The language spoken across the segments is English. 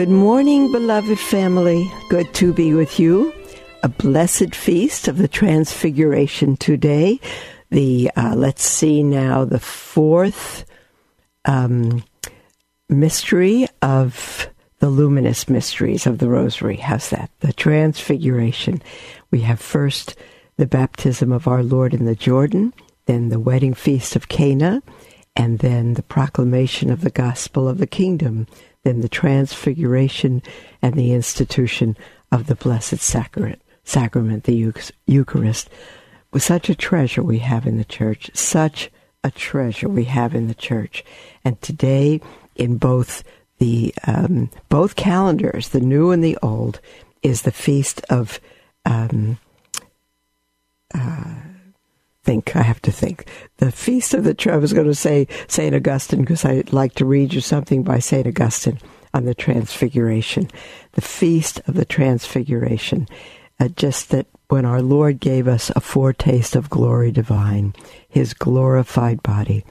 Good morning, beloved family. Good to be with you. A blessed feast of the Transfiguration today. The uh, let's see now the fourth um, mystery of the luminous mysteries of the Rosary. How's that? The Transfiguration. We have first the baptism of our Lord in the Jordan, then the wedding feast of Cana, and then the proclamation of the gospel of the kingdom than the transfiguration and the institution of the Blessed Sacrament, sacrament the Eucharist. With such a treasure we have in the church, such a treasure we have in the church. And today, in both the um, both calendars, the new and the old, is the feast of. Um, uh, think I have to think the feast of the. I was going to say Saint Augustine because I'd like to read you something by Saint Augustine on the Transfiguration, the feast of the Transfiguration. Uh, just that when our Lord gave us a foretaste of glory divine, His glorified body.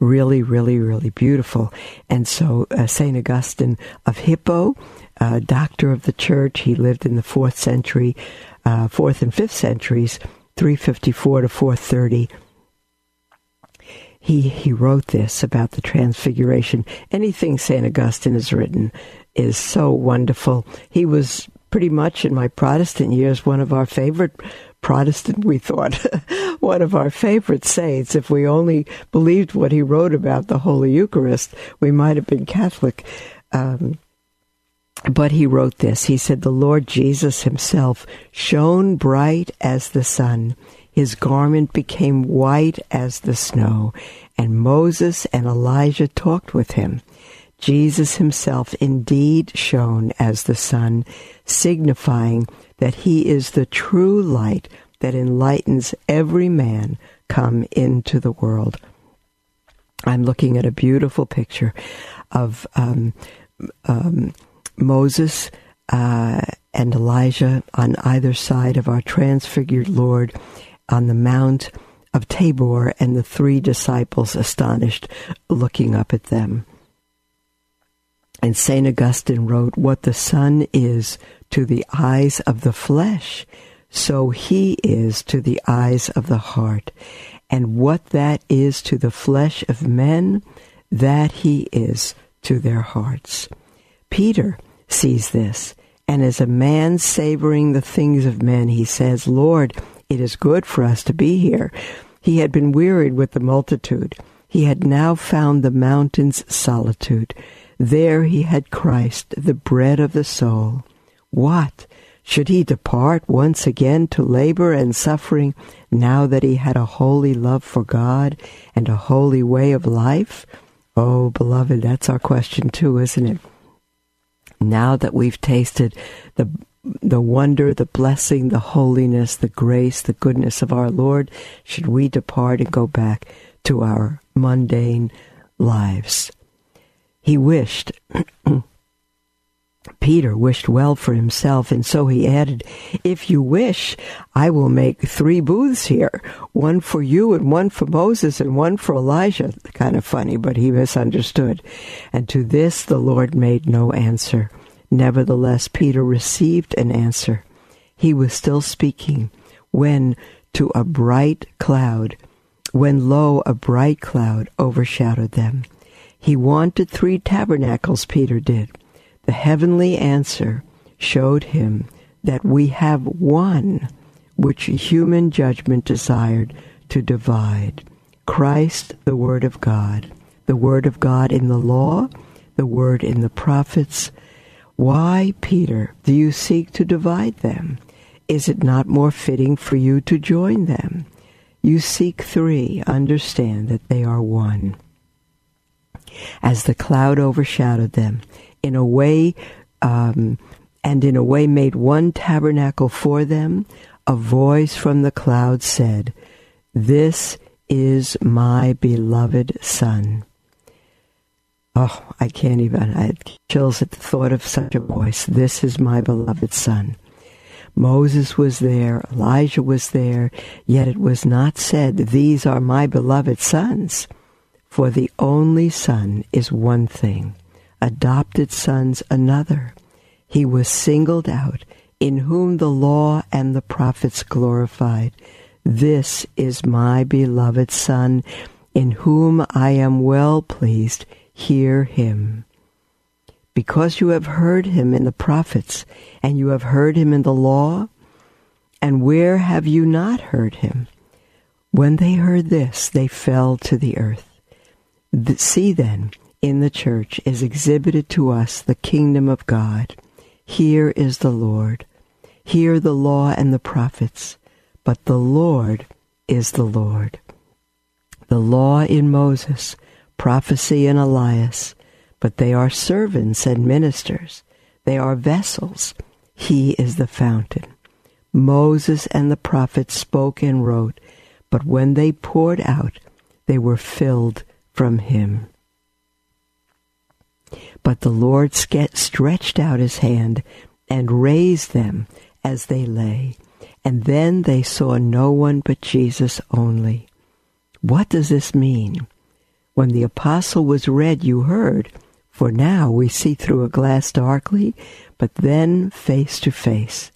Really, really, really beautiful. And so, uh, St. Augustine of Hippo, uh, doctor of the church, he lived in the fourth century, uh, fourth and fifth centuries 354 to 430 he he wrote this about the transfiguration. Anything st augustine has written is so wonderful. He was pretty much in my protestant years one of our favorite protestant we thought one of our favorite saints. If we only believed what he wrote about the holy eucharist we might have been catholic. Um, but he wrote this. He said, The Lord Jesus himself shone bright as the sun. His garment became white as the snow. And Moses and Elijah talked with him. Jesus himself indeed shone as the sun, signifying that he is the true light that enlightens every man come into the world. I'm looking at a beautiful picture of um, um, Moses uh, and Elijah on either side of our transfigured Lord on the Mount of Tabor, and the three disciples astonished, looking up at them. And St. Augustine wrote, What the sun is to the eyes of the flesh, so he is to the eyes of the heart. And what that is to the flesh of men, that he is to their hearts. Peter sees this. And as a man savoring the things of men, he says, Lord, it is good for us to be here. He had been wearied with the multitude. He had now found the mountain's solitude. There he had Christ, the bread of the soul. What? Should he depart once again to labor and suffering now that he had a holy love for God and a holy way of life? Oh, beloved, that's our question too, isn't it? Now that we've tasted the the wonder, the blessing, the holiness, the grace, the goodness of our Lord, should we depart and go back to our mundane lives. He wished Peter wished well for himself, and so he added, If you wish, I will make three booths here one for you, and one for Moses, and one for Elijah. Kind of funny, but he misunderstood. And to this the Lord made no answer. Nevertheless, Peter received an answer. He was still speaking when, to a bright cloud, when lo, a bright cloud overshadowed them. He wanted three tabernacles, Peter did the heavenly answer showed him that we have one which human judgment desired to divide Christ, the Word of God, the Word of God in the law, the Word in the prophets. Why, Peter, do you seek to divide them? Is it not more fitting for you to join them? You seek three, understand that they are one. As the cloud overshadowed them, in a way, um, and in a way made one tabernacle for them, a voice from the cloud said, This is my beloved Son. Oh, I can't even. I had chills at the thought of such a voice. This is my beloved Son. Moses was there, Elijah was there, yet it was not said, These are my beloved sons. For the only Son is one thing, adopted sons another. He was singled out, in whom the law and the prophets glorified. This is my beloved Son, in whom I am well pleased. Hear him. Because you have heard him in the prophets, and you have heard him in the law, and where have you not heard him? When they heard this, they fell to the earth. See then, in the church is exhibited to us the kingdom of God. Here is the Lord. Here the law and the prophets but the Lord is the Lord. The law in Moses, prophecy in Elias, but they are servants and ministers. They are vessels. He is the fountain. Moses and the prophets spoke and wrote, but when they poured out, they were filled from him. But the Lord stretched out his hand and raised them as they lay and then they saw no one but Jesus only. What does this mean? When the apostle was read, you heard, for now we see through a glass darkly, but then face to face.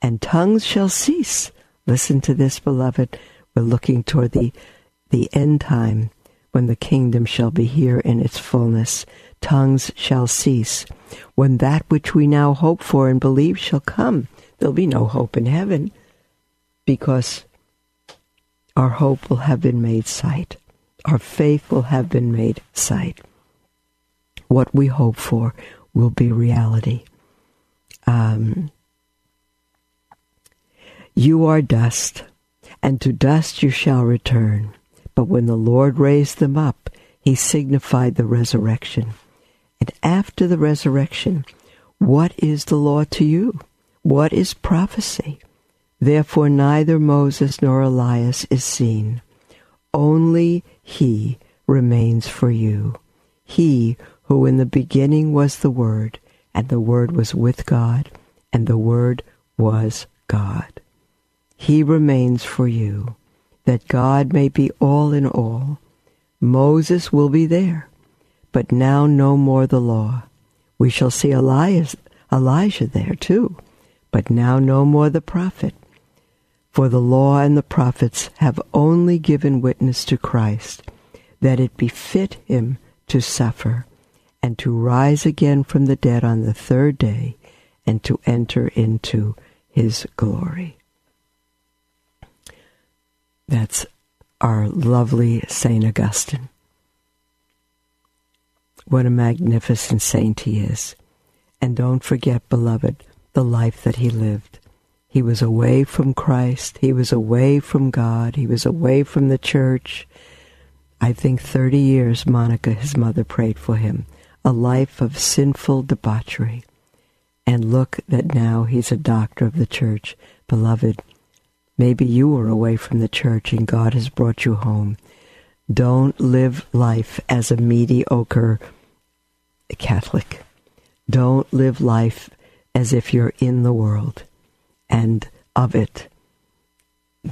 And tongues shall cease. Listen to this, beloved. We're looking toward the, the end time when the kingdom shall be here in its fullness. Tongues shall cease. When that which we now hope for and believe shall come, there'll be no hope in heaven because our hope will have been made sight. Our faith will have been made sight. What we hope for will be reality. Um, you are dust, and to dust you shall return. But when the Lord raised them up, he signified the resurrection. And after the resurrection, what is the law to you? What is prophecy? Therefore neither Moses nor Elias is seen. Only he remains for you. He who in the beginning was the Word, and the Word was with God, and the Word was God. He remains for you, that God may be all in all. Moses will be there, but now no more the law. We shall see Elias, Elijah there too, but now no more the prophet. For the law and the prophets have only given witness to Christ, that it befit him to suffer, and to rise again from the dead on the third day, and to enter into his glory. That's our lovely St. Augustine. What a magnificent saint he is. And don't forget, beloved, the life that he lived. He was away from Christ. He was away from God. He was away from the church. I think 30 years, Monica, his mother, prayed for him. A life of sinful debauchery. And look that now he's a doctor of the church. Beloved, maybe you were away from the church and God has brought you home. Don't live life as a mediocre Catholic. Don't live life as if you're in the world and of it.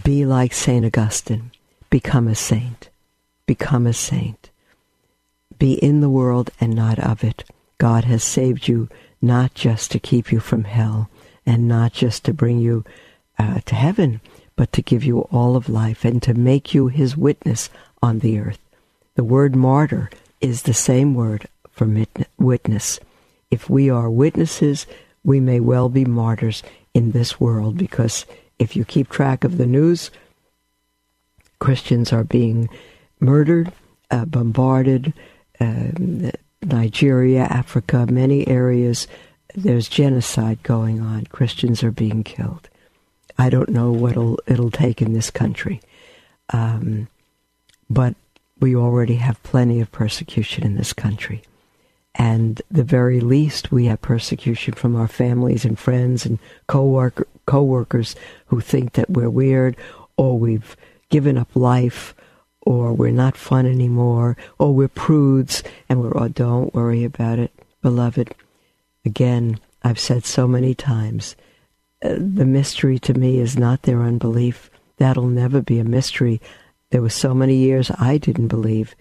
Be like St. Augustine. Become a saint. Become a saint. Be in the world and not of it. God has saved you not just to keep you from hell and not just to bring you uh, to heaven, but to give you all of life and to make you his witness on the earth. The word martyr is the same word for witness. If we are witnesses, we may well be martyrs in this world because if you keep track of the news, Christians are being murdered, uh, bombarded. Uh, Nigeria, Africa, many areas, there's genocide going on. Christians are being killed. I don't know what it'll, it'll take in this country. Um, but we already have plenty of persecution in this country. And the very least, we have persecution from our families and friends and co-worker, co-workers who think that we're weird or we've given up life or we're not fun anymore or we're prudes and we're, oh, don't worry about it, beloved. Again, I've said so many times, uh, the mystery to me is not their unbelief. That'll never be a mystery. There were so many years I didn't believe.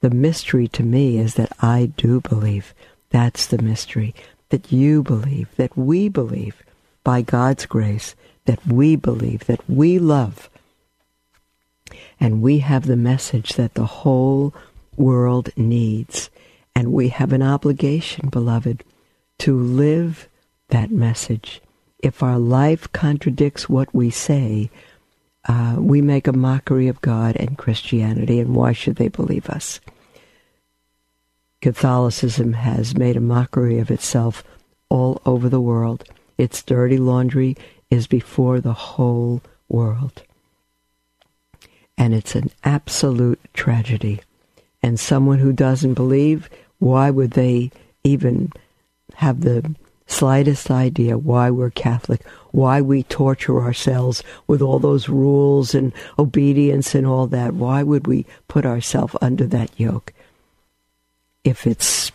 The mystery to me is that I do believe. That's the mystery. That you believe, that we believe, by God's grace, that we believe, that we love. And we have the message that the whole world needs. And we have an obligation, beloved, to live that message. If our life contradicts what we say, uh, we make a mockery of God and Christianity, and why should they believe us? Catholicism has made a mockery of itself all over the world. Its dirty laundry is before the whole world. And it's an absolute tragedy. And someone who doesn't believe, why would they even have the slightest idea why we're Catholic, why we torture ourselves with all those rules and obedience and all that. Why would we put ourselves under that yoke if it's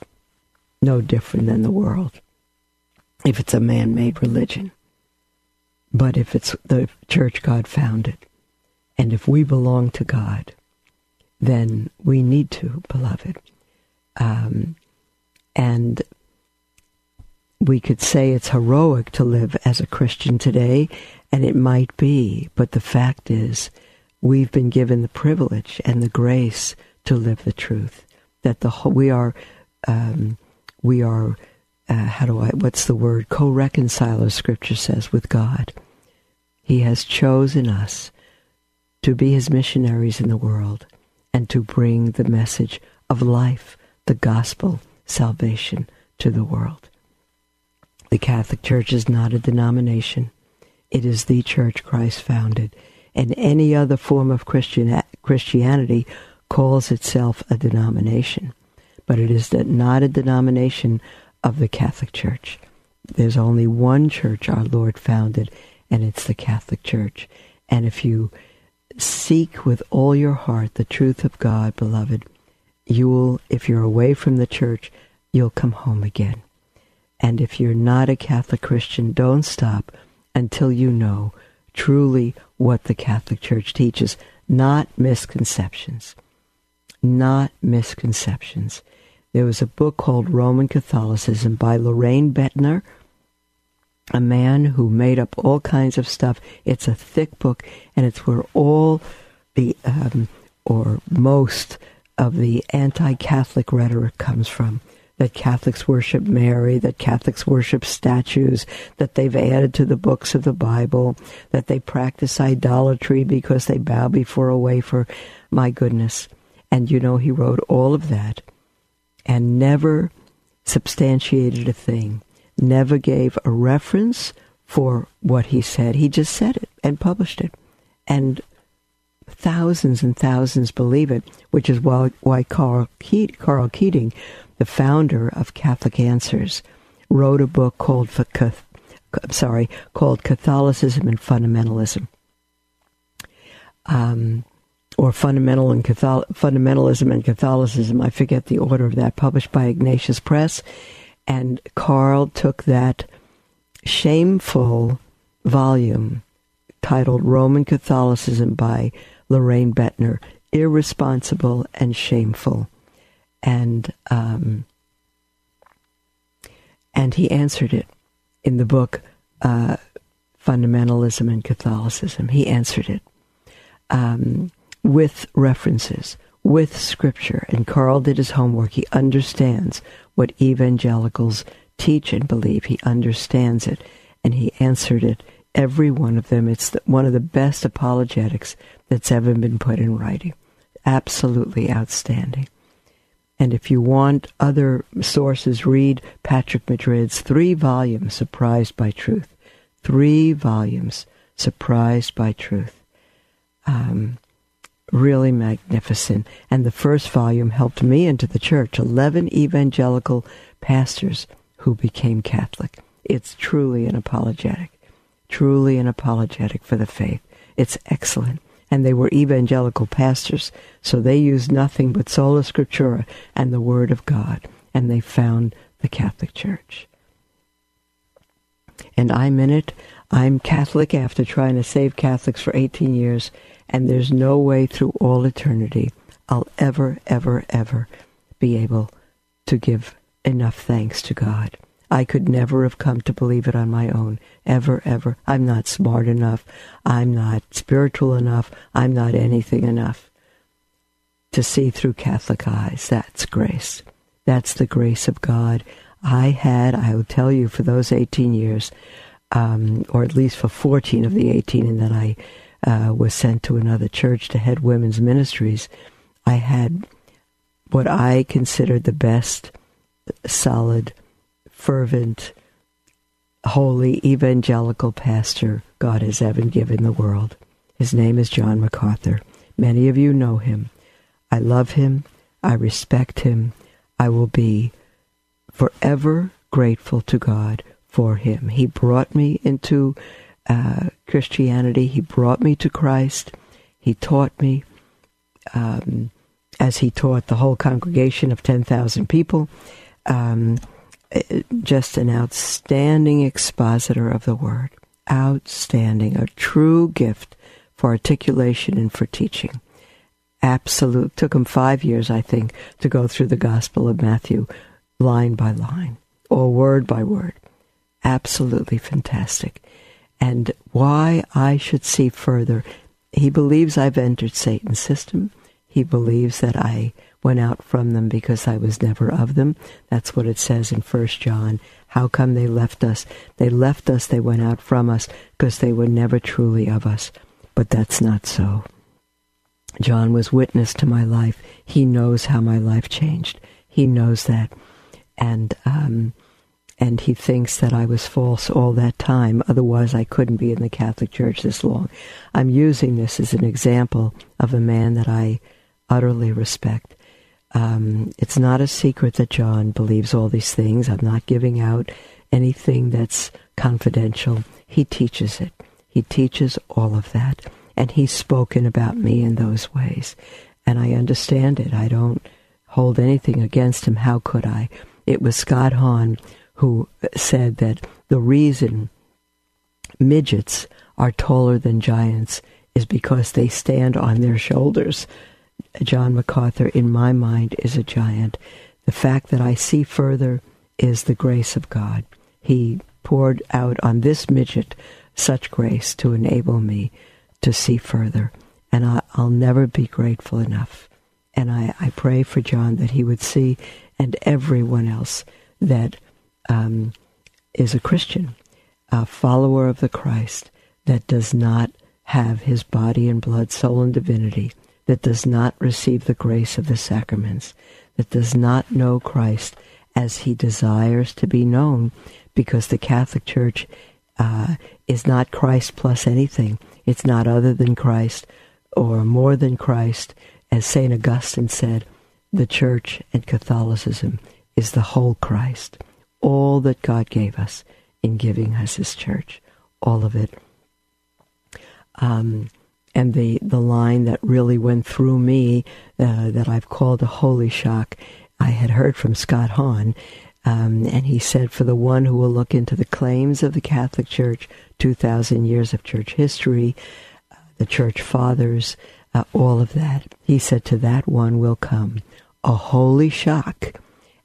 no different than the world? If it's a man made religion. But if it's the church God founded, and if we belong to God, then we need to, beloved. Um, and we could say it's heroic to live as a Christian today, and it might be, but the fact is, we've been given the privilege and the grace to live the truth. That the we are, um, we are, uh, how do I? What's the word? Co-reconciler. Scripture says with God. He has chosen us to be His missionaries in the world and to bring the message of life, the gospel, salvation to the world. The Catholic Church is not a denomination. It is the church Christ founded. And any other form of Christian, Christianity calls itself a denomination. But it is not a denomination of the Catholic Church. There's only one church our Lord founded, and it's the Catholic Church. And if you seek with all your heart the truth of God, beloved, you will, if you're away from the church, you'll come home again. And if you're not a Catholic Christian, don't stop until you know truly what the Catholic Church teaches, not misconceptions. Not misconceptions. There was a book called Roman Catholicism by Loraine Boettner, a man who made up all kinds of stuff. It's a thick book, and it's where all the, um, or most of the anti Catholic rhetoric comes from that Catholics worship Mary, that Catholics worship statues, that they've added to the books of the Bible, that they practice idolatry because they bow before a wafer. My goodness. And you know, he wrote all of that and never substantiated a thing, never gave a reference for what he said. He just said it and published it. And thousands and thousands believe it, which is why, why Carl, Karl Keating the founder of Catholic Answers, wrote a book called I'm sorry called Catholicism and Fundamentalism, um, or Fundamental and Catholic, Fundamentalism and Catholicism. I forget the order of that. Published by Ignatius Press, and Karl took that shameful volume titled Roman Catholicism by Loraine Boettner, irresponsible and shameful and um, and he answered it in the book uh, Fundamentalism and Catholicism. He answered it um, with references, with scripture, and Karl did his homework. He understands what evangelicals teach and believe. He understands it, and he answered it. Every one of them. It's the, one of the best apologetics that's ever been put in writing. Absolutely outstanding. And if you want other sources, read Patrick Madrid's three volumes, Surprised by Truth. Three volumes, Surprised by Truth. Um, really magnificent. And the first volume helped me into the church. 11 evangelical pastors who became Catholic. It's truly an apologetic, truly an apologetic for the faith. It's excellent. And they were evangelical pastors, so they used nothing but sola scriptura and the Word of God, and they found the Catholic Church. And I'm in it. I'm Catholic after trying to save Catholics for 18 years, and there's no way through all eternity I'll ever, ever, ever be able to give enough thanks to God. I could never have come to believe it on my own. Ever, ever. I'm not smart enough. I'm not spiritual enough. I'm not anything enough to see through Catholic eyes. That's grace. That's the grace of God. I had, I will tell you, for those 18 years, um, or at least for 14 of the 18, and then I uh, was sent to another church to head women's ministries, I had what I considered the best, solid, fervent, holy evangelical pastor God has ever given the world. His name is John MacArthur. Many of you know him. I love him. I respect him. I will be forever grateful to God for him. He brought me into uh, Christianity. He brought me to Christ. He taught me, um, as he taught the whole congregation of 10,000 people, um, just an outstanding expositor of the word. Outstanding, a true gift for articulation and for teaching. Absolute. Took him five years, I think, to go through the Gospel of Matthew line by line or word by word. Absolutely fantastic and why I should see further. He believes I've entered Satan's system. He believes that I went out from them because I was never of them. That's what it says in First John. How come they left us? They left us, they went out from us because they were never truly of us. But that's not so. John was witness to my life. He knows how my life changed. He knows that. And um, and he thinks that I was false all that time. Otherwise, I couldn't be in the Catholic Church this long. I'm using this as an example of a man that I utterly respect. Um, it's not a secret that John believes all these things. I'm not giving out anything that's confidential. He teaches it. He teaches all of that. And he's spoken about me in those ways. And I understand it. I don't hold anything against him. How could I? It was Scott Hahn who said that the reason midgets are taller than giants is because they stand on their shoulders. John MacArthur, in my mind, is a giant. The fact that I see further is the grace of God. He poured out on this midget such grace to enable me to see further. And I, will never be grateful enough. And I, I pray for John that he would see, and everyone else, that um, is a Christian, a follower of the Christ that does not have his body and blood, soul and divinity, that does not receive the grace of the sacraments, that does not know Christ as he desires to be known, because the Catholic Church uh, is not Christ plus anything. It's not other than Christ or more than Christ. As St. Augustine said, the Church and Catholicism is the whole Christ all that God gave us in giving us His church, all of it. Um, and the, the line that really went through me uh, that I've called a holy shock, I had heard from Scott Hahn, um, and he said, For the one who will look into the claims of the Catholic Church, 2,000 years of church history, uh, the church fathers, uh, all of that, he said, To that one will come a holy shock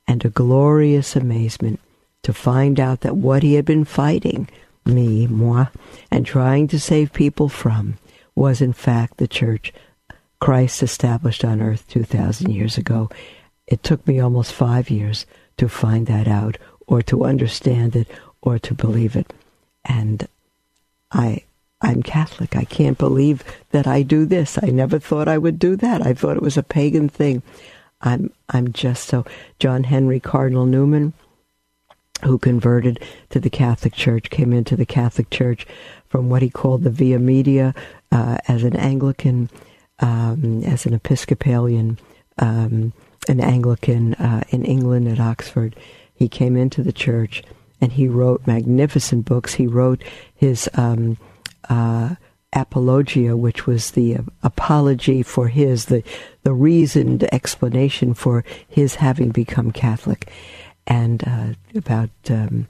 and a glorious amazement to find out that what he had been fighting, me, moi, and trying to save people from, was in fact the church Christ established on earth 2,000 years ago. It took me almost five years to find that out, or to understand it, or to believe it. And I, I'm Catholic. I can't believe that I do this. I never thought I would do that. I thought it was a pagan thing. I'm, I'm just so. John Henry Cardinal Newman who converted to the Catholic Church, came into the Catholic Church from what he called the Via Media uh, as an Anglican. um, as an Episcopalian, um, an Anglican uh, in England at Oxford. He came into the church and he wrote magnificent books. He wrote his um, uh, apologia, which was the uh, apology for his, the, the reasoned explanation for his having become Catholic. And uh, about um,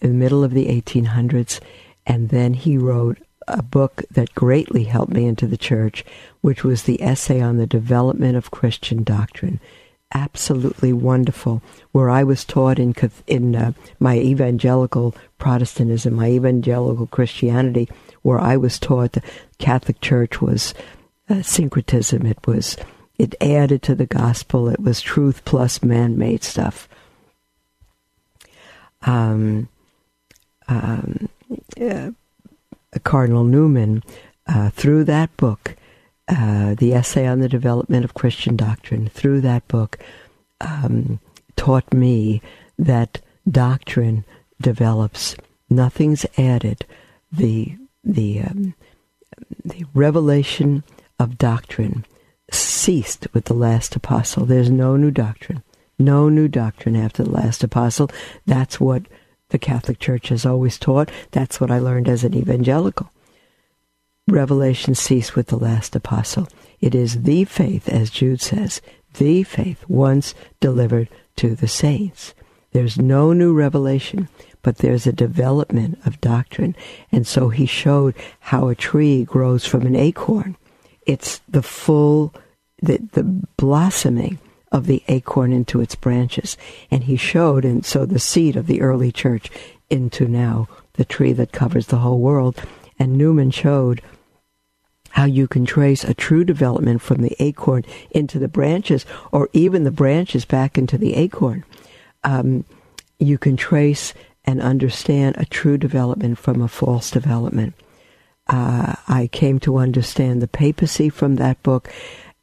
in the middle of the 1800s, and then he wrote a book that greatly helped me into the church, which was the essay on the development of Christian doctrine. Absolutely wonderful, where I was taught in in uh, my evangelical Protestantism, my evangelical Christianity, where I was taught the Catholic Church was uh, syncretism. It was it added to the gospel. It was truth plus man-made stuff. Um, um, uh, Cardinal Newman, uh, through that book, uh, the essay on the development of Christian doctrine, through that book, um, taught me that doctrine develops. Nothing's added. The the um, the revelation of doctrine ceased with the last apostle. There's no new doctrine, no new doctrine after the last apostle. That's what the Catholic Church has always taught. That's what I learned as an evangelical. Revelation ceased with the last apostle. It is the faith, as Jude says, the faith once delivered to the saints. There's no new revelation, but there's a development of doctrine. And so he showed how a tree grows from an acorn. It's the full, the, the blossoming of the acorn into its branches. And he showed, and so the seed of the early church into now the tree that covers the whole world. And Newman showed how you can trace a true development from the acorn into the branches, or even the branches back into the acorn. Um, you can trace and understand a true development from a false development. Uh, I came to understand the papacy from that book,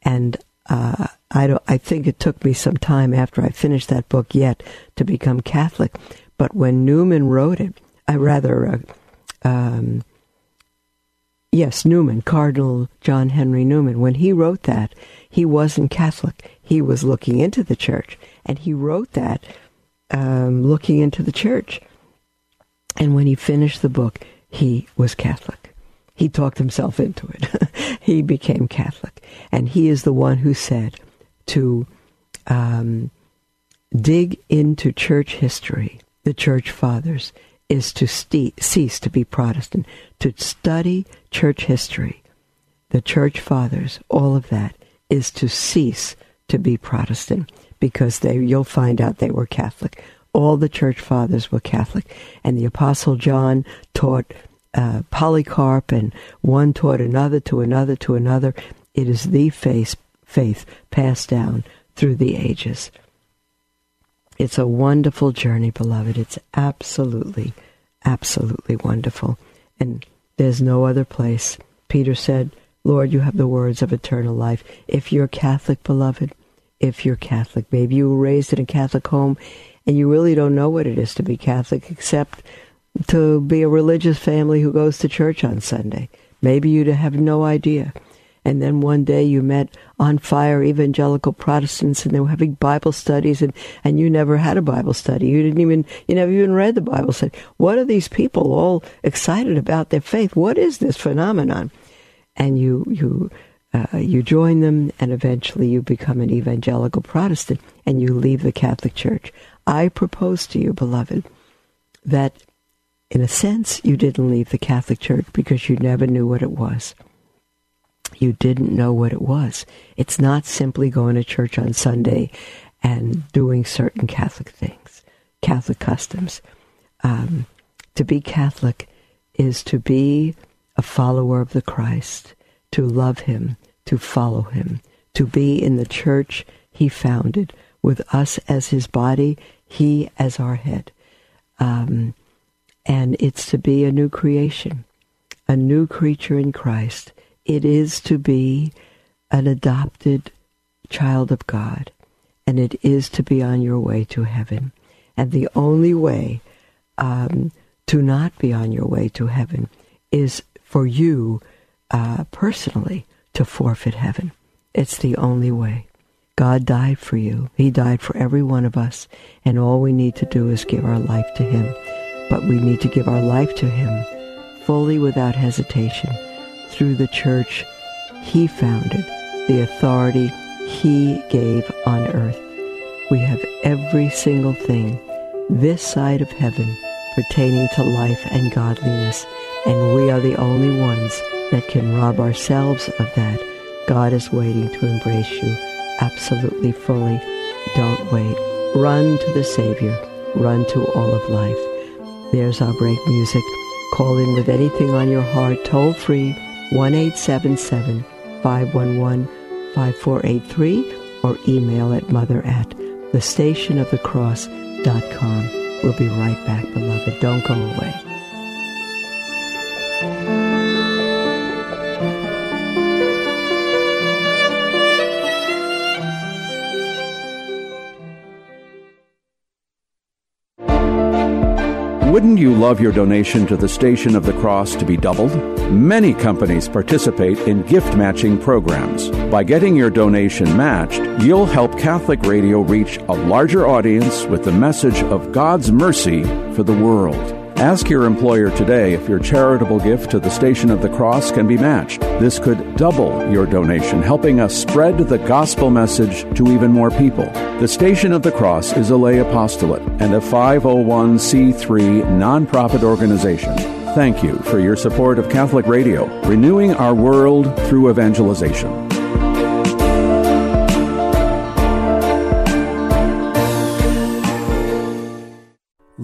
and uh, I don't. I think it took me some time after I finished that book yet to become Catholic. But when Newman wrote it, I rather, uh, um, yes, Newman, Cardinal John Henry Newman, when he wrote that, he wasn't Catholic. He was looking into the church, and he wrote that um, looking into the church. And when he finished the book, he was Catholic. He talked himself into it. he became Catholic. And he is the one who said to um, dig into church history, the church fathers, is to st- cease to be Protestant, to study church history, the church fathers, all of that is to cease to be Protestant because they you'll find out they were Catholic. All the church fathers were Catholic, and the Apostle John taught uh, Polycarp, and one taught another to another to another. It is the faith, faith passed down through the ages. It's a wonderful journey, beloved. It's absolutely, absolutely wonderful. And there's no other place. Peter said, Lord, you have the words of eternal life. If you're Catholic, beloved, if you're Catholic, maybe you were raised in a Catholic home and you really don't know what it is to be Catholic except to be a religious family who goes to church on Sunday. Maybe you have no idea. And then one day you met on fire evangelical Protestants and they were having Bible studies and, and you never had a Bible study. You didn't even, you never even read the Bible study. What are these people all excited about their faith? What is this phenomenon? And you, you, uh, you join them and eventually you become an evangelical Protestant and you leave the Catholic Church. I propose to you, beloved, that in a sense, you didn't leave the Catholic Church because you never knew what it was. You didn't know what it was. It's not simply going to church on Sunday and doing certain Catholic things, Catholic customs. Um, to be Catholic is to be a follower of the Christ, to love him, to follow him, to be in the church he founded, with us as his body, he as our head. Um, and it's to be a new creation, a new creature in Christ. It is to be an adopted child of God, and it is to be on your way to heaven. And the only way um, to not be on your way to heaven is for you uh, personally to forfeit heaven. It's the only way. God died for you. He died for every one of us. And all we need to do is give our life to Him. But we need to give our life to Him fully without hesitation through the church He founded, the authority He gave on earth. We have every single thing this side of heaven pertaining to life and godliness, and we are the only ones that can rob ourselves of that. God is waiting to embrace you absolutely fully. Don't wait. Run to the Savior. Run to all of life. There's our break music. Call in with anything on your heart, toll free, 1 511 5483, or email at mother at thestationofthecross.com. We'll be right back, beloved. Don't go away. Wouldn't you love your donation to the Station of the Cross to be doubled? Many companies participate in gift matching programs. By getting your donation matched, you'll help Catholic Radio reach a larger audience with the message of God's mercy for the world. Ask your employer today if your charitable gift to the Station of the Cross can be matched. This could double your donation, helping us spread the gospel message to even more people. The Station of the Cross is a lay apostolate and a 501c3 nonprofit organization. Thank you for your support of Catholic Radio, renewing our world through evangelization.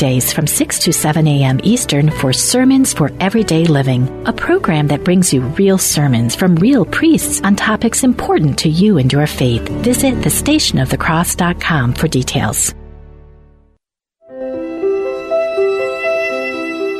weekdays from 6 to 7 a.m. Eastern for Sermons for Everyday Living, a program that brings you real sermons from real priests on topics important to you and your faith. Visit thestationofthecross.com for details.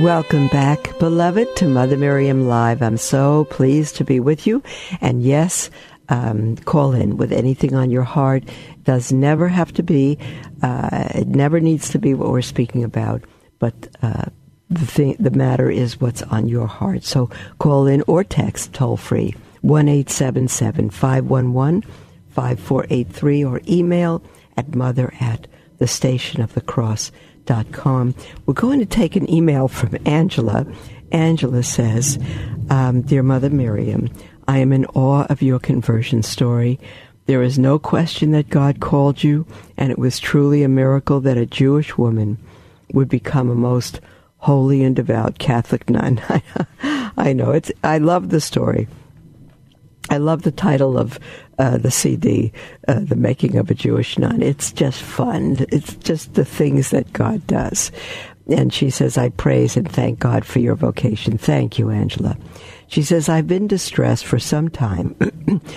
Welcome back, beloved, to Mother Miriam Live. I'm so pleased to be with you. And yes, um, call in with anything on your heart. It does never have to be, uh, it never needs to be what we're speaking about, but uh, the, thing, the matter is what's on your heart. So call in or text toll free 1 877 511 5483 or email at mother at the station of the cross We're going to take an email from Angela. Angela says, um, Dear Mother Miriam, I am in awe of your conversion story. There is no question that God called you, and it was truly a miracle that a Jewish woman would become a most holy and devout Catholic nun. I know it's. I love the story. I love the title of uh, the CD, uh, The Making of a Jewish Nun. It's just fun. It's just the things that God does. And she says, I praise and thank God for your vocation. Thank you, Angela. She says, I've been distressed for some time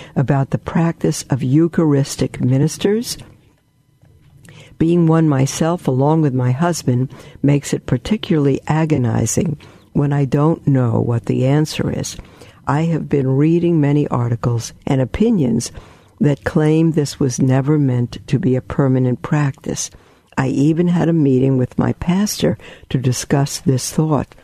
about the practice of Eucharistic ministers. Being one myself, along with my husband, makes it particularly agonizing when I don't know what the answer is. I have been reading many articles and opinions that claim this was never meant to be a permanent practice. I even had a meeting with my pastor to discuss this thought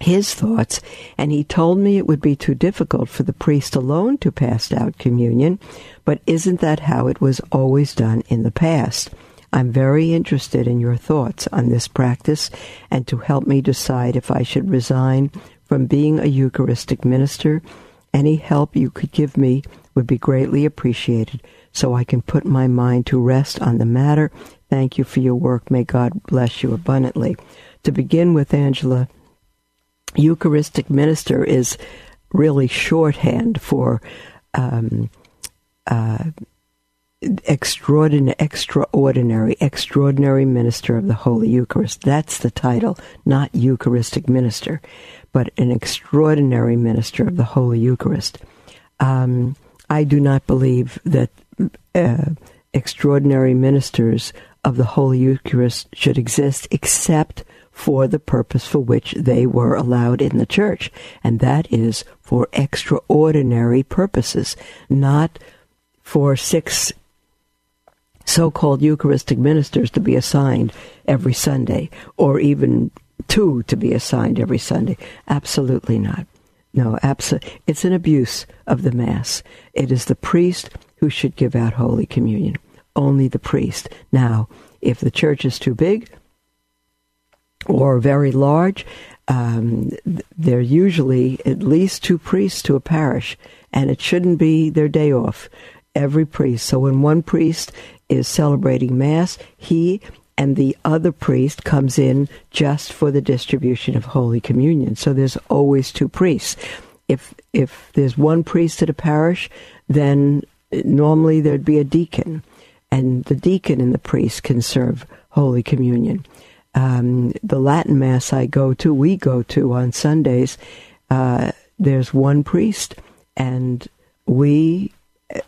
his thoughts, and he told me it would be too difficult for the priest alone to pass out communion, but isn't that how it was always done in the past? I'm very interested in your thoughts on this practice and to help me decide if I should resign from being a Eucharistic minister. Any help you could give me would be greatly appreciated so I can put my mind to rest on the matter. Thank you for your work. May God bless you abundantly. To begin with, Angela, Eucharistic minister is really shorthand for um, uh, extraordinary, extraordinary, extraordinary minister of the Holy Eucharist. That's the title, not Eucharistic minister, but an extraordinary minister of the Holy Eucharist. Um, I do not believe that uh, extraordinary ministers of the Holy Eucharist should exist except for the purpose for which they were allowed in the church, and that is for extraordinary purposes, not for six so called Eucharistic ministers to be assigned every Sunday, or even two to be assigned every Sunday. Absolutely not. No, abso- it's an abuse of the Mass. It is the priest who should give out Holy Communion. Only the priest. Now, if the church is too big, or very large, um, there are usually at least two priests to a parish, and it shouldn't be their day off. Every priest. So when one priest is celebrating Mass, he and the other priest comes in just for the distribution of Holy Communion. So there's always two priests. If if there's one priest at a parish, then normally there'd be a deacon, and the deacon and the priest can serve Holy Communion um, the Latin Mass I go to, we go to on Sundays, uh, there's one priest, and we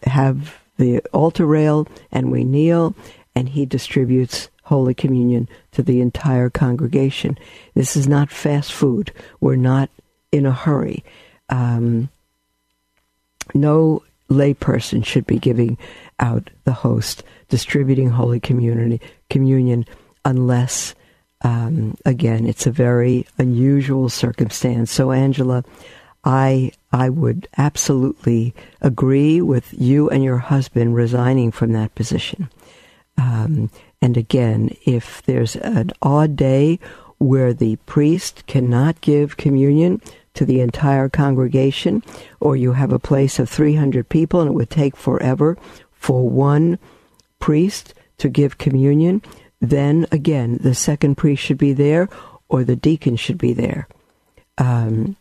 have the altar rail, and we kneel, and he distributes Holy Communion to the entire congregation. This is not fast food. We're not in a hurry. Um, no layperson should be giving out the host, distributing Holy Community, Communion, unless um, again, it's a very unusual circumstance. So, Angela, I I would absolutely agree with you and your husband resigning from that position. Um, and again, if there's an odd day where the priest cannot give communion to the entire congregation, or you have a place of 300 people and it would take forever for one priest to give communion, then again, the second priest should be there or the deacon should be there. Um,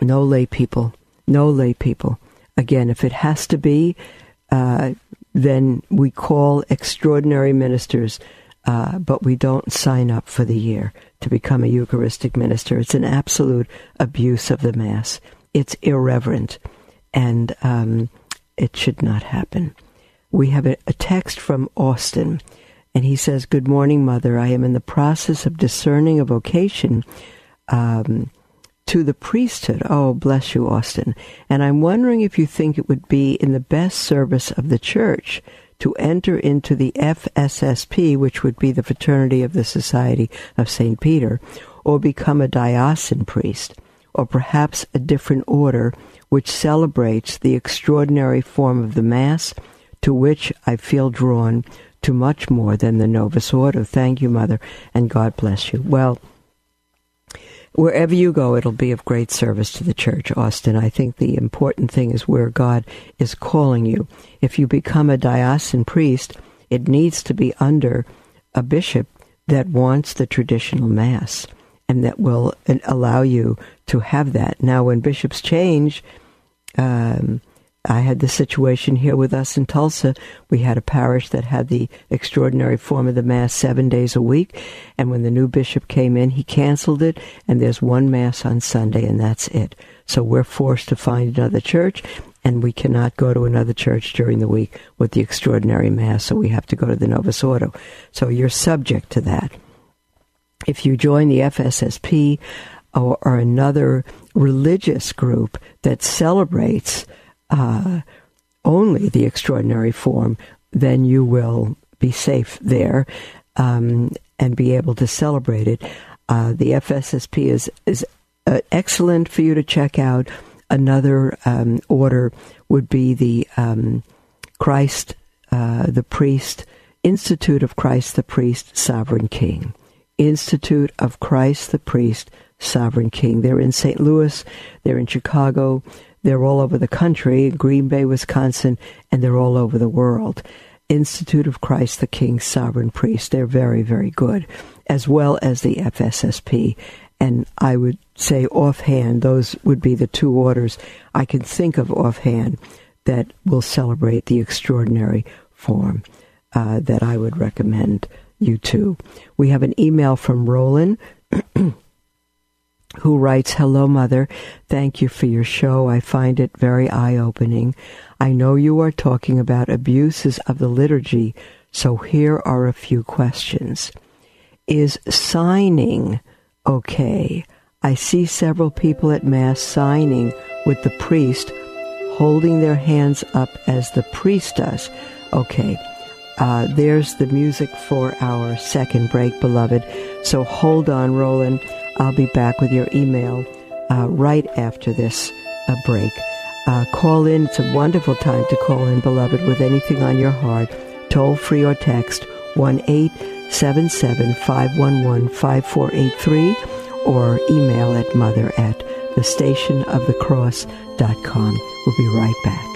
no lay people. No lay people. Again, if it has to be, uh, then we call extraordinary ministers, uh, but we don't sign up for the year to become a Eucharistic minister. It's an absolute abuse of the Mass. It's irreverent, and um, it should not happen. We have a, a text from Austin. And he says, Good morning, Mother. I am in the process of discerning a vocation um, to the priesthood. Oh, bless you, Austin. And I'm wondering if you think it would be in the best service of the church to enter into the FSSP, which would be the Fraternity of the Society of St. Peter, or become a diocesan priest, or perhaps a different order which celebrates the extraordinary form of the Mass to which I feel drawn to much more than the Novus Ordo. Thank you, Mother, and God bless you. Well, wherever you go, it'll be of great service to the church, Austin. I think the important thing is where God is calling you. If you become a diocesan priest, it needs to be under a bishop that wants the traditional Mass and that will allow you to have that. Now, when bishops change, um, I had the situation here with us in Tulsa. We had a parish that had the extraordinary form of the Mass seven days a week. And when the new bishop came in, he canceled it, and there's one Mass on Sunday, and that's it. So we're forced to find another church, and we cannot go to another church during the week with the extraordinary Mass, so we have to go to the Novus Ordo. So you're subject to that. If you join the FSSP or, or another religious group that celebrates uh, only the extraordinary form, then you will be safe there um, and be able to celebrate it. Uh, the FSSP is is uh, excellent for you to check out. Another um, order would be the um, Christ, uh, the priest, Institute of Christ the Priest, Sovereign King. Institute of Christ the Priest, Sovereign King. They're in St. Louis, they're in Chicago, they're all over the country, Green Bay, Wisconsin, and they're all over the world. Institute of Christ the King, Sovereign Priest. They're very, very good, as well as the FSSP. And I would say offhand, those would be the two orders I can think of offhand that will celebrate the extraordinary form uh, that I would recommend you to. We have an email from Roland. who writes, Hello, Mother. Thank you for your show. I find it very eye opening. I know you are talking about abuses of the liturgy, so here are a few questions. Is signing okay? I see several people at Mass signing with the priest, holding their hands up as the priest does. Okay, uh, there's the music for our second break, beloved. So hold on, Roland. I'll be back with your email uh, right after this uh, break. Uh, call in. It's a wonderful time to call in, beloved, with anything on your heart. Toll free or text 1 877 511 5483 or email at mother at thestationofthecross.com. We'll be right back.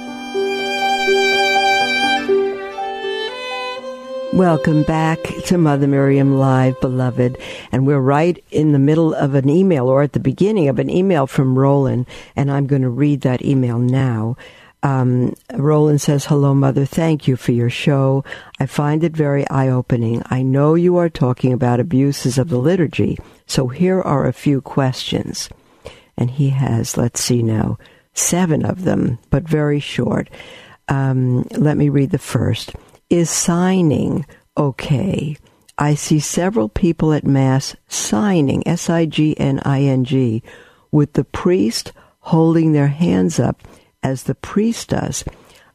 Welcome back to Mother Miriam Live, beloved. And we're right in the middle of an email or at the beginning of an email from Roland. And I'm going to read that email now. Um, Roland says, Hello, Mother. Thank you for your show. I find it very eye opening. I know you are talking about abuses of the liturgy, so here are a few questions. And he has, let's see now, seven of them, but very short. Um, let me read the first. Is signing okay? I see several people at Mass signing, S I G N I N G, with the priest holding their hands up as the priest does.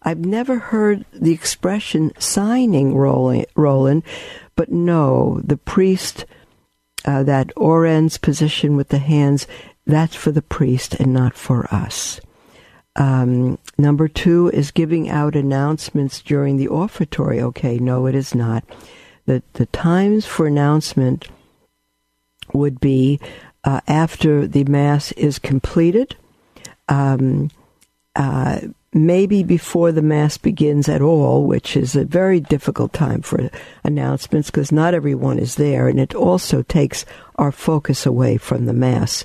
I've never heard the expression signing, Roland, but no, the priest, uh, that orans position with the hands, that's for the priest and not for us. Um, number two is giving out announcements during the offertory. Okay, no, it is not. The, the times for announcement would be uh, after the Mass is completed, um, uh, maybe before the Mass begins at all, which is a very difficult time for announcements because not everyone is there, and it also takes our focus away from the Mass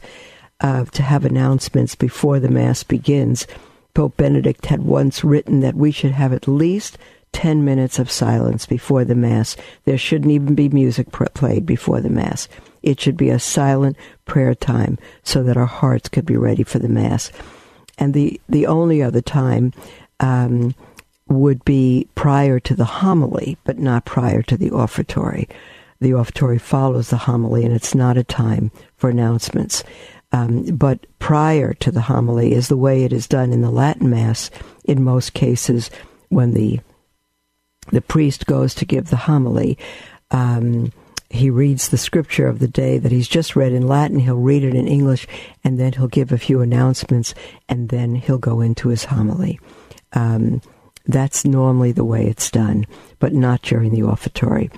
uh, to have announcements before the Mass begins. Pope Benedict had once written that we should have at least 10 minutes of silence before the Mass. There shouldn't even be music pr- played before the Mass. It should be a silent prayer time so that our hearts could be ready for the Mass. And the, the only other time um, would be prior to the homily, but not prior to the offertory. The offertory follows the homily, and it's not a time for announcements. Um, but prior to the homily is the way it is done in the Latin Mass in most cases when the the priest goes to give the homily. Um, he reads the scripture of the day that he's just read in Latin. He'll read it in English, and then he'll give a few announcements, and then he'll go into his homily. Um, that's normally the way it's done, but not during the offertory.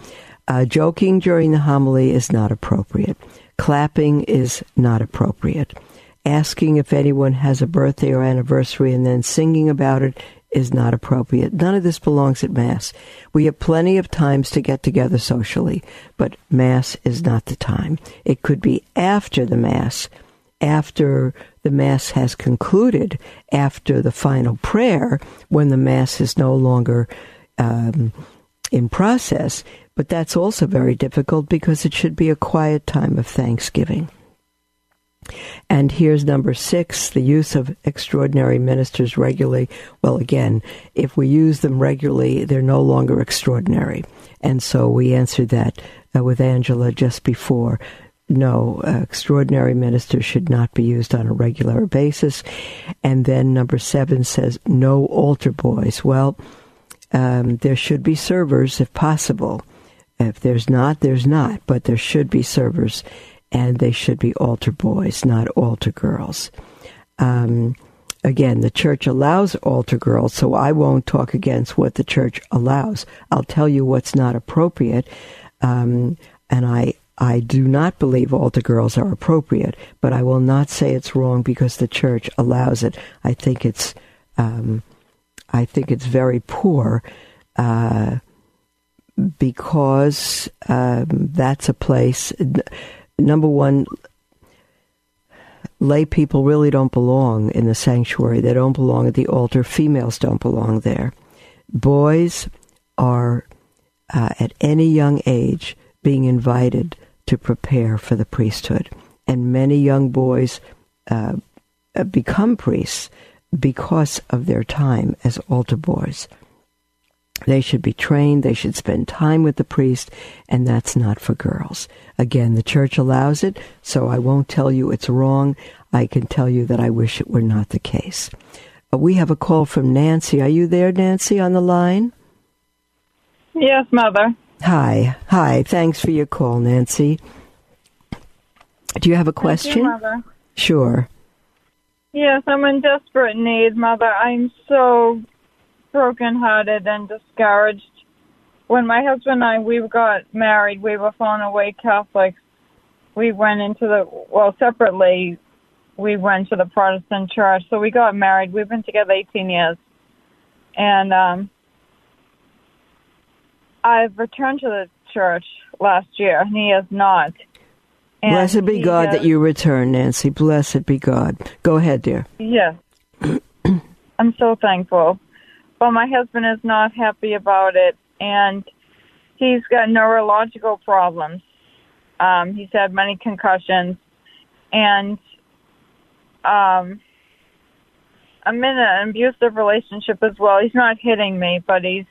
Uh, joking during the homily is not appropriate. Clapping is not appropriate. Asking if anyone has a birthday or anniversary and then singing about it is not appropriate. None of this belongs at Mass. We have plenty of times to get together socially, but Mass is not the time. It could be after the Mass, after the Mass has concluded, after the final prayer, when the Mass is no longer um, in process. But that's also very difficult because it should be a quiet time of thanksgiving. And here's number six the use of extraordinary ministers regularly. Well, again, if we use them regularly, they're no longer extraordinary. And so we answered that uh, with Angela just before. No, uh, extraordinary ministers should not be used on a regular basis. And then number seven says no altar boys. Well, um, there should be servers if possible. If there's not, there's not, but there should be servers, and they should be altar boys, not altar girls. Um, again, the church allows altar girls, so I won't talk against what the church allows. I'll tell you what's not appropriate, um, and I I do not believe altar girls are appropriate, but I will not say it's wrong because the church allows it. I think it's um, I think it's very poor. Uh, because um, that's a place. Number one, lay people really don't belong in the sanctuary. They don't belong at the altar. Females don't belong there. Boys are, uh, at any young age, being invited to prepare for the priesthood. And many young boys uh, become priests because of their time as altar boys. They should be trained, they should spend time with the priest, and that's not for girls. Again, the church allows it, so I won't tell you it's wrong. I can tell you that I wish it were not the case. Uh, we have a call from Nancy. Are you there, Nancy, on the line? Yes, Mother. Hi. Hi. Thanks for your call, Nancy. Do you have a question? You, Mother. Sure. Yes, I'm in desperate need, Mother. I'm so brokenhearted and discouraged. When my husband and I we got married, we were fallen away Catholics. We went into the well separately. We went to the Protestant church, so we got married. We've been together 18 years, and um, I've returned to the church last year, and he has not. And Blessed be God has, that you return, Nancy. Blessed be God. Go ahead, dear. Yes. I'm so thankful. But my husband is not happy about it, and he's got neurological problems. Um, he's had many concussions, and um, I'm in an abusive relationship as well. He's not hitting me, but he's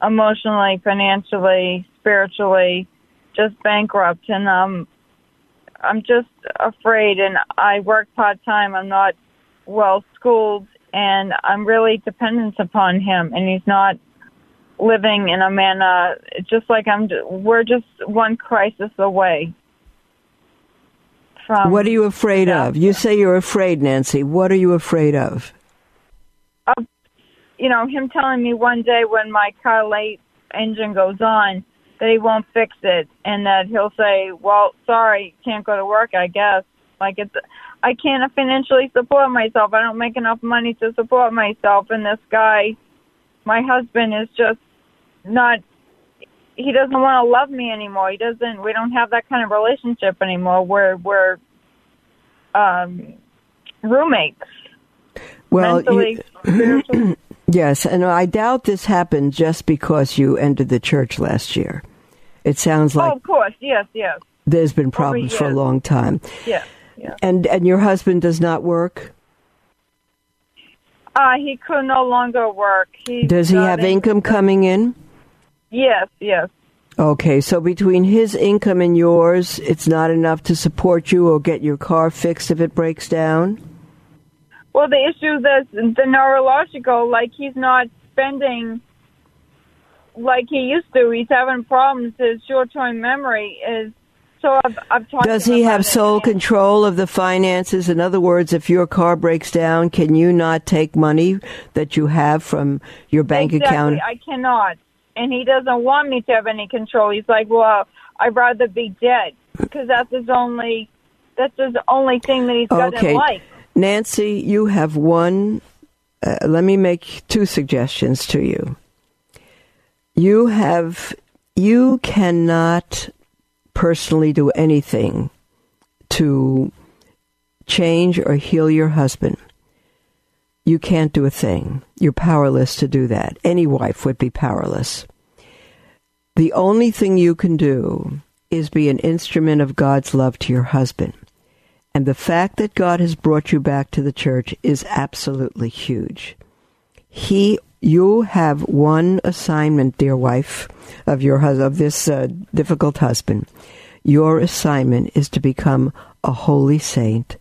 emotionally, financially, spiritually, just bankrupt, and um, I'm just afraid. And I work part time. I'm not well schooled, and I'm really dependent upon him. And he's not living in a manner just like I'm. We're just one crisis away. From what are you afraid of? You say you're afraid, Nancy. What are you afraid of? Of, you know, him telling me one day when my car late engine goes on that he won't fix it, and that he'll say, "Well, sorry, can't go to work, I guess." Like it's, I can't financially support myself. I don't make enough money to support myself, and this guy, my husband, is just not. He doesn't want to love me anymore. He doesn't. We don't have that kind of relationship anymore. We're we're um, roommates. Well, mentally, you, yes, and I doubt this happened just because you entered the church last year. It sounds like. Oh, of course, yes, yes. There's been problems for a long time. Yeah, yeah. And and your husband does not work. Uh, he could no longer work. He does he have income coming in? Yes, yes. Okay, so between his income and yours, it's not enough to support you or get your car fixed if it breaks down? Well, the issue is the neurological, like he's not spending like he used to. He's having problems. His short-term memory is so I've, I've talked. Does he have sole control of the finances? In other words, if your car breaks down, can you not take money that you have from your bank exactly. account? I cannot, and he doesn't want me to have any control. He's like, "Well, I'd rather be dead because that's his only. That's his only thing that he's got okay. in life." Nancy, you have one. Uh, let me make two suggestions to you. You have. You cannot personally do anything to change or heal your husband. You can't do a thing. You're powerless to do that. Any wife would be powerless. The only thing you can do is be an instrument of God's love to your husband. And the fact that God has brought you back to the church is absolutely huge. He, you have one assignment, dear wife, of your husband, of this uh, difficult husband. Your assignment is to become a holy saint,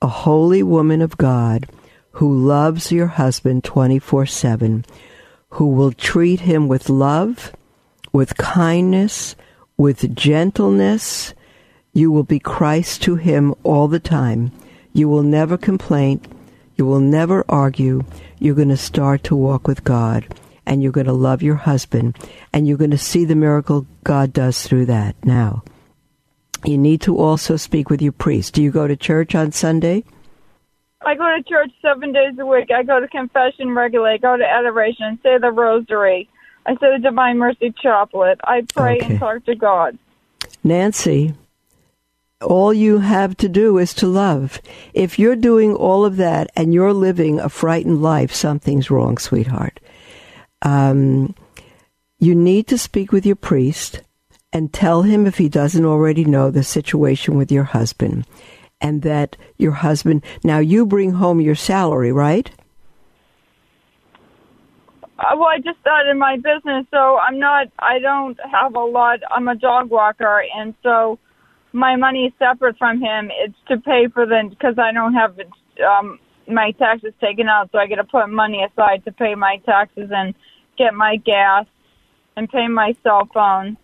a holy woman of God who loves your husband 24 7, who will treat him with love, with kindness, with gentleness. You will be Christ to him all the time. You will never complain. You will never argue. You're going to start to walk with God and you're going to love your husband and you're going to see the miracle God does through that. Now, you need to also speak with your priest. Do you go to church on Sunday? I go to church seven days a week. I go to confession regularly. I go to adoration, say the rosary. I say the Divine Mercy Chaplet. I pray Okay. and talk to God. Nancy, all you have to do is to love. If you're doing all of that and you're living a frightened life, something's wrong, sweetheart. Um, you need to speak with your priest and tell him, if he doesn't already know, the situation with your husband. And that your husband, now you bring home your salary, right? Uh, well, I just started my business, so I'm not. I don't have a lot. I'm a dog walker, and so my money is separate from him. It's to pay for the because I don't have um, my taxes taken out, so I got to put money aside to pay my taxes and get my gas and pay my cell phone.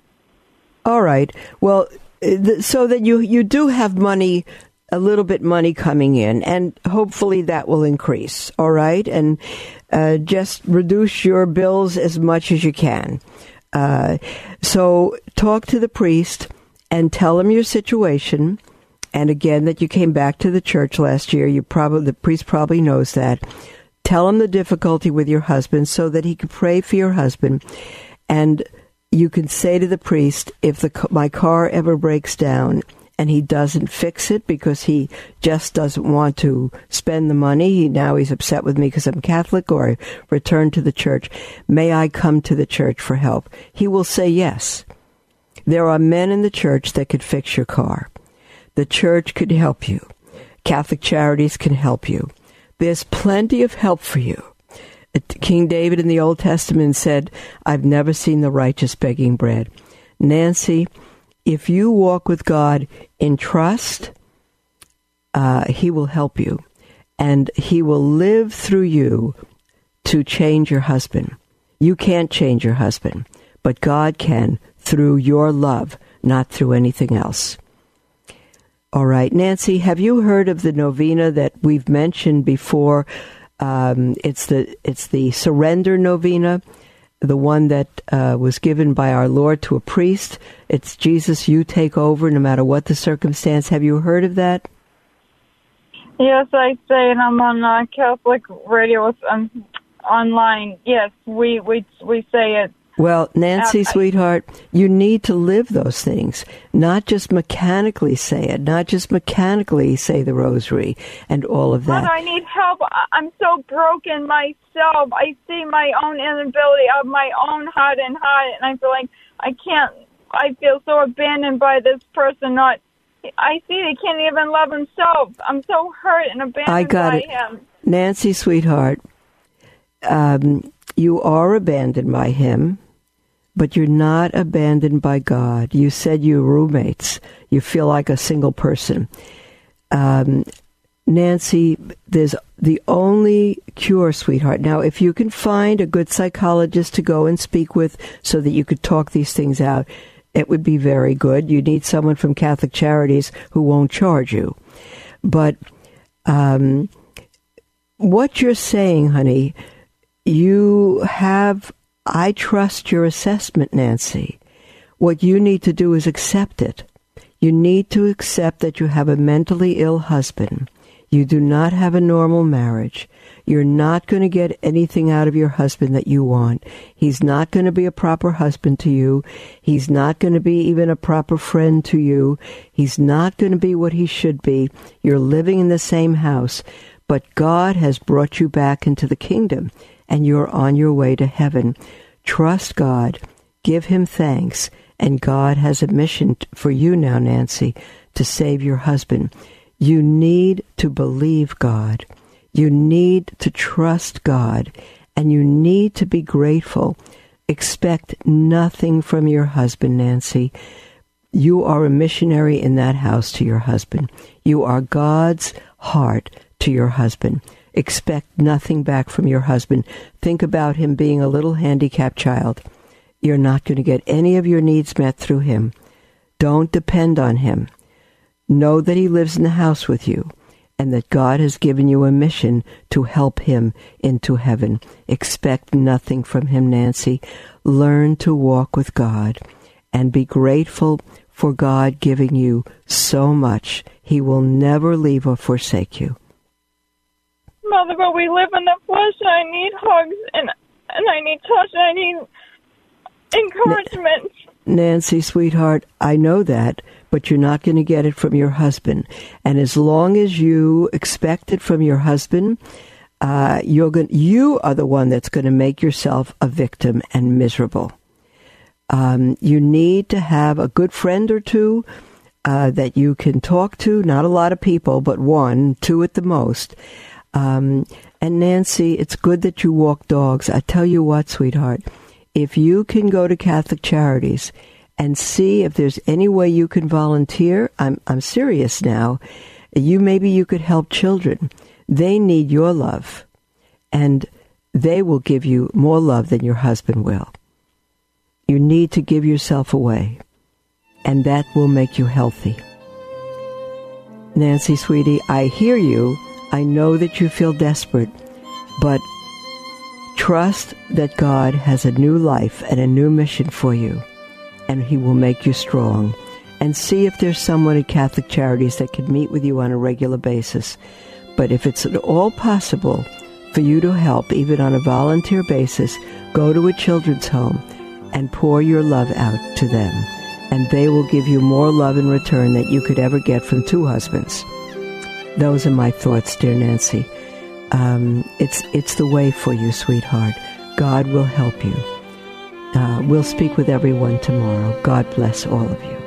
All right. Well, uh, so that you you do have money, a little bit money coming in, and hopefully that will increase. All right, and uh, just reduce your bills as much as you can. Uh, so talk to the priest and tell him your situation. And again, that you came back to the church last year. You probably the priest probably knows that. Tell him the difficulty with your husband so that he can pray for your husband and you can say to the priest, if the, my car ever breaks down and he doesn't fix it because he just doesn't want to spend the money. He, now he's upset with me because I'm Catholic or I return to the church. May I come to the church for help? He will say yes. There are men in the church that could fix your car. The church could help you. Catholic Charities can help you. There's plenty of help for you. King David in the Old Testament said, I've never seen the righteous begging bread. Nancy, if you walk with God in trust, uh, He will help you. And He will live through you to change your husband. You can't change your husband, but God can through your love, not through anything else. All right, Nancy, have you heard of the novena that we've mentioned before? Um, it's the it's the surrender novena, the one that uh, was given by our Lord to a priest. It's Jesus, you take over no matter what the circumstance. Have you heard of that? Yes, I say, and I'm on uh, Catholic radio um, online. Yes, we we we say it well, Nancy, uh, sweetheart, you need to live those things, not just mechanically say it, not just mechanically say the rosary and all of that. But I need help. I'm so broken myself. I see my own inability of my own heart and heart, and I feel like I can't. I feel so abandoned by this person. Not, I see he can't even love himself. I'm so hurt and abandoned I got by it. him. Nancy, sweetheart, um, you are abandoned by him but you're not abandoned by God. You said you're roommates. You feel like a single person. Um, Nancy, there's the only cure, sweetheart. Now, if you can find a good psychologist to go and speak with so that you could talk these things out, it would be very good. You need someone from Catholic Charities who won't charge you. But um, what you're saying, honey, you have I trust your assessment, Nancy. What you need to do is accept it. You need to accept that you have a mentally ill husband. You do not have a normal marriage. You're not going to get anything out of your husband that you want. He's not going to be a proper husband to you. He's not going to be even a proper friend to you. He's not going to be what he should be. You're living in the same house, but God has brought you back into the kingdom and you're on your way to heaven. Trust God, give Him thanks, and God has a mission for you now, Nancy, to save your husband. You need to believe God. You need to trust God, and you need to be grateful. Expect nothing from your husband, Nancy. You are a missionary in that house to your husband. You are God's heart to your husband. Expect nothing back from your husband. Think about him being a little handicapped child. You're not going to get any of your needs met through him. Don't depend on him. Know that he lives in the house with you and that God has given you a mission to help him into heaven. Expect nothing from him, Nancy. Learn to walk with God and be grateful for God giving you so much. He will never leave or forsake you. Mother, but we live in the flesh, I need hugs, and and I need touch, and I need encouragement. Nancy, sweetheart, I know that, but you're not going to get it from your husband. And as long as you expect it from your husband, uh, you're going, you are the one that's going to make yourself a victim and miserable. Um, you need to have a good friend or two uh, that you can talk to. Not a lot of people, but one, two at the most. Um, and Nancy, it's good that you walk dogs. I tell you what, sweetheart, if you can go to Catholic Charities and see if there's any way you can volunteer, I'm I'm serious now. You maybe you could help children. They need your love, and they will give you more love than your husband will. You need to give yourself away, and that will make you healthy. Nancy, sweetie, I hear you I know that you feel desperate, but trust that God has a new life and a new mission for you, and He will make you strong. And see if there's someone at Catholic Charities that can meet with you on a regular basis. But if it's at all possible for you to help, even on a volunteer basis, go to a children's home and pour your love out to them. and they will give you more love in return than you could ever get from two husbands. Those are my thoughts, dear Nancy. Um, it's it's the way for you, sweetheart. God will help you. Uh, we'll speak with everyone tomorrow. God bless all of you.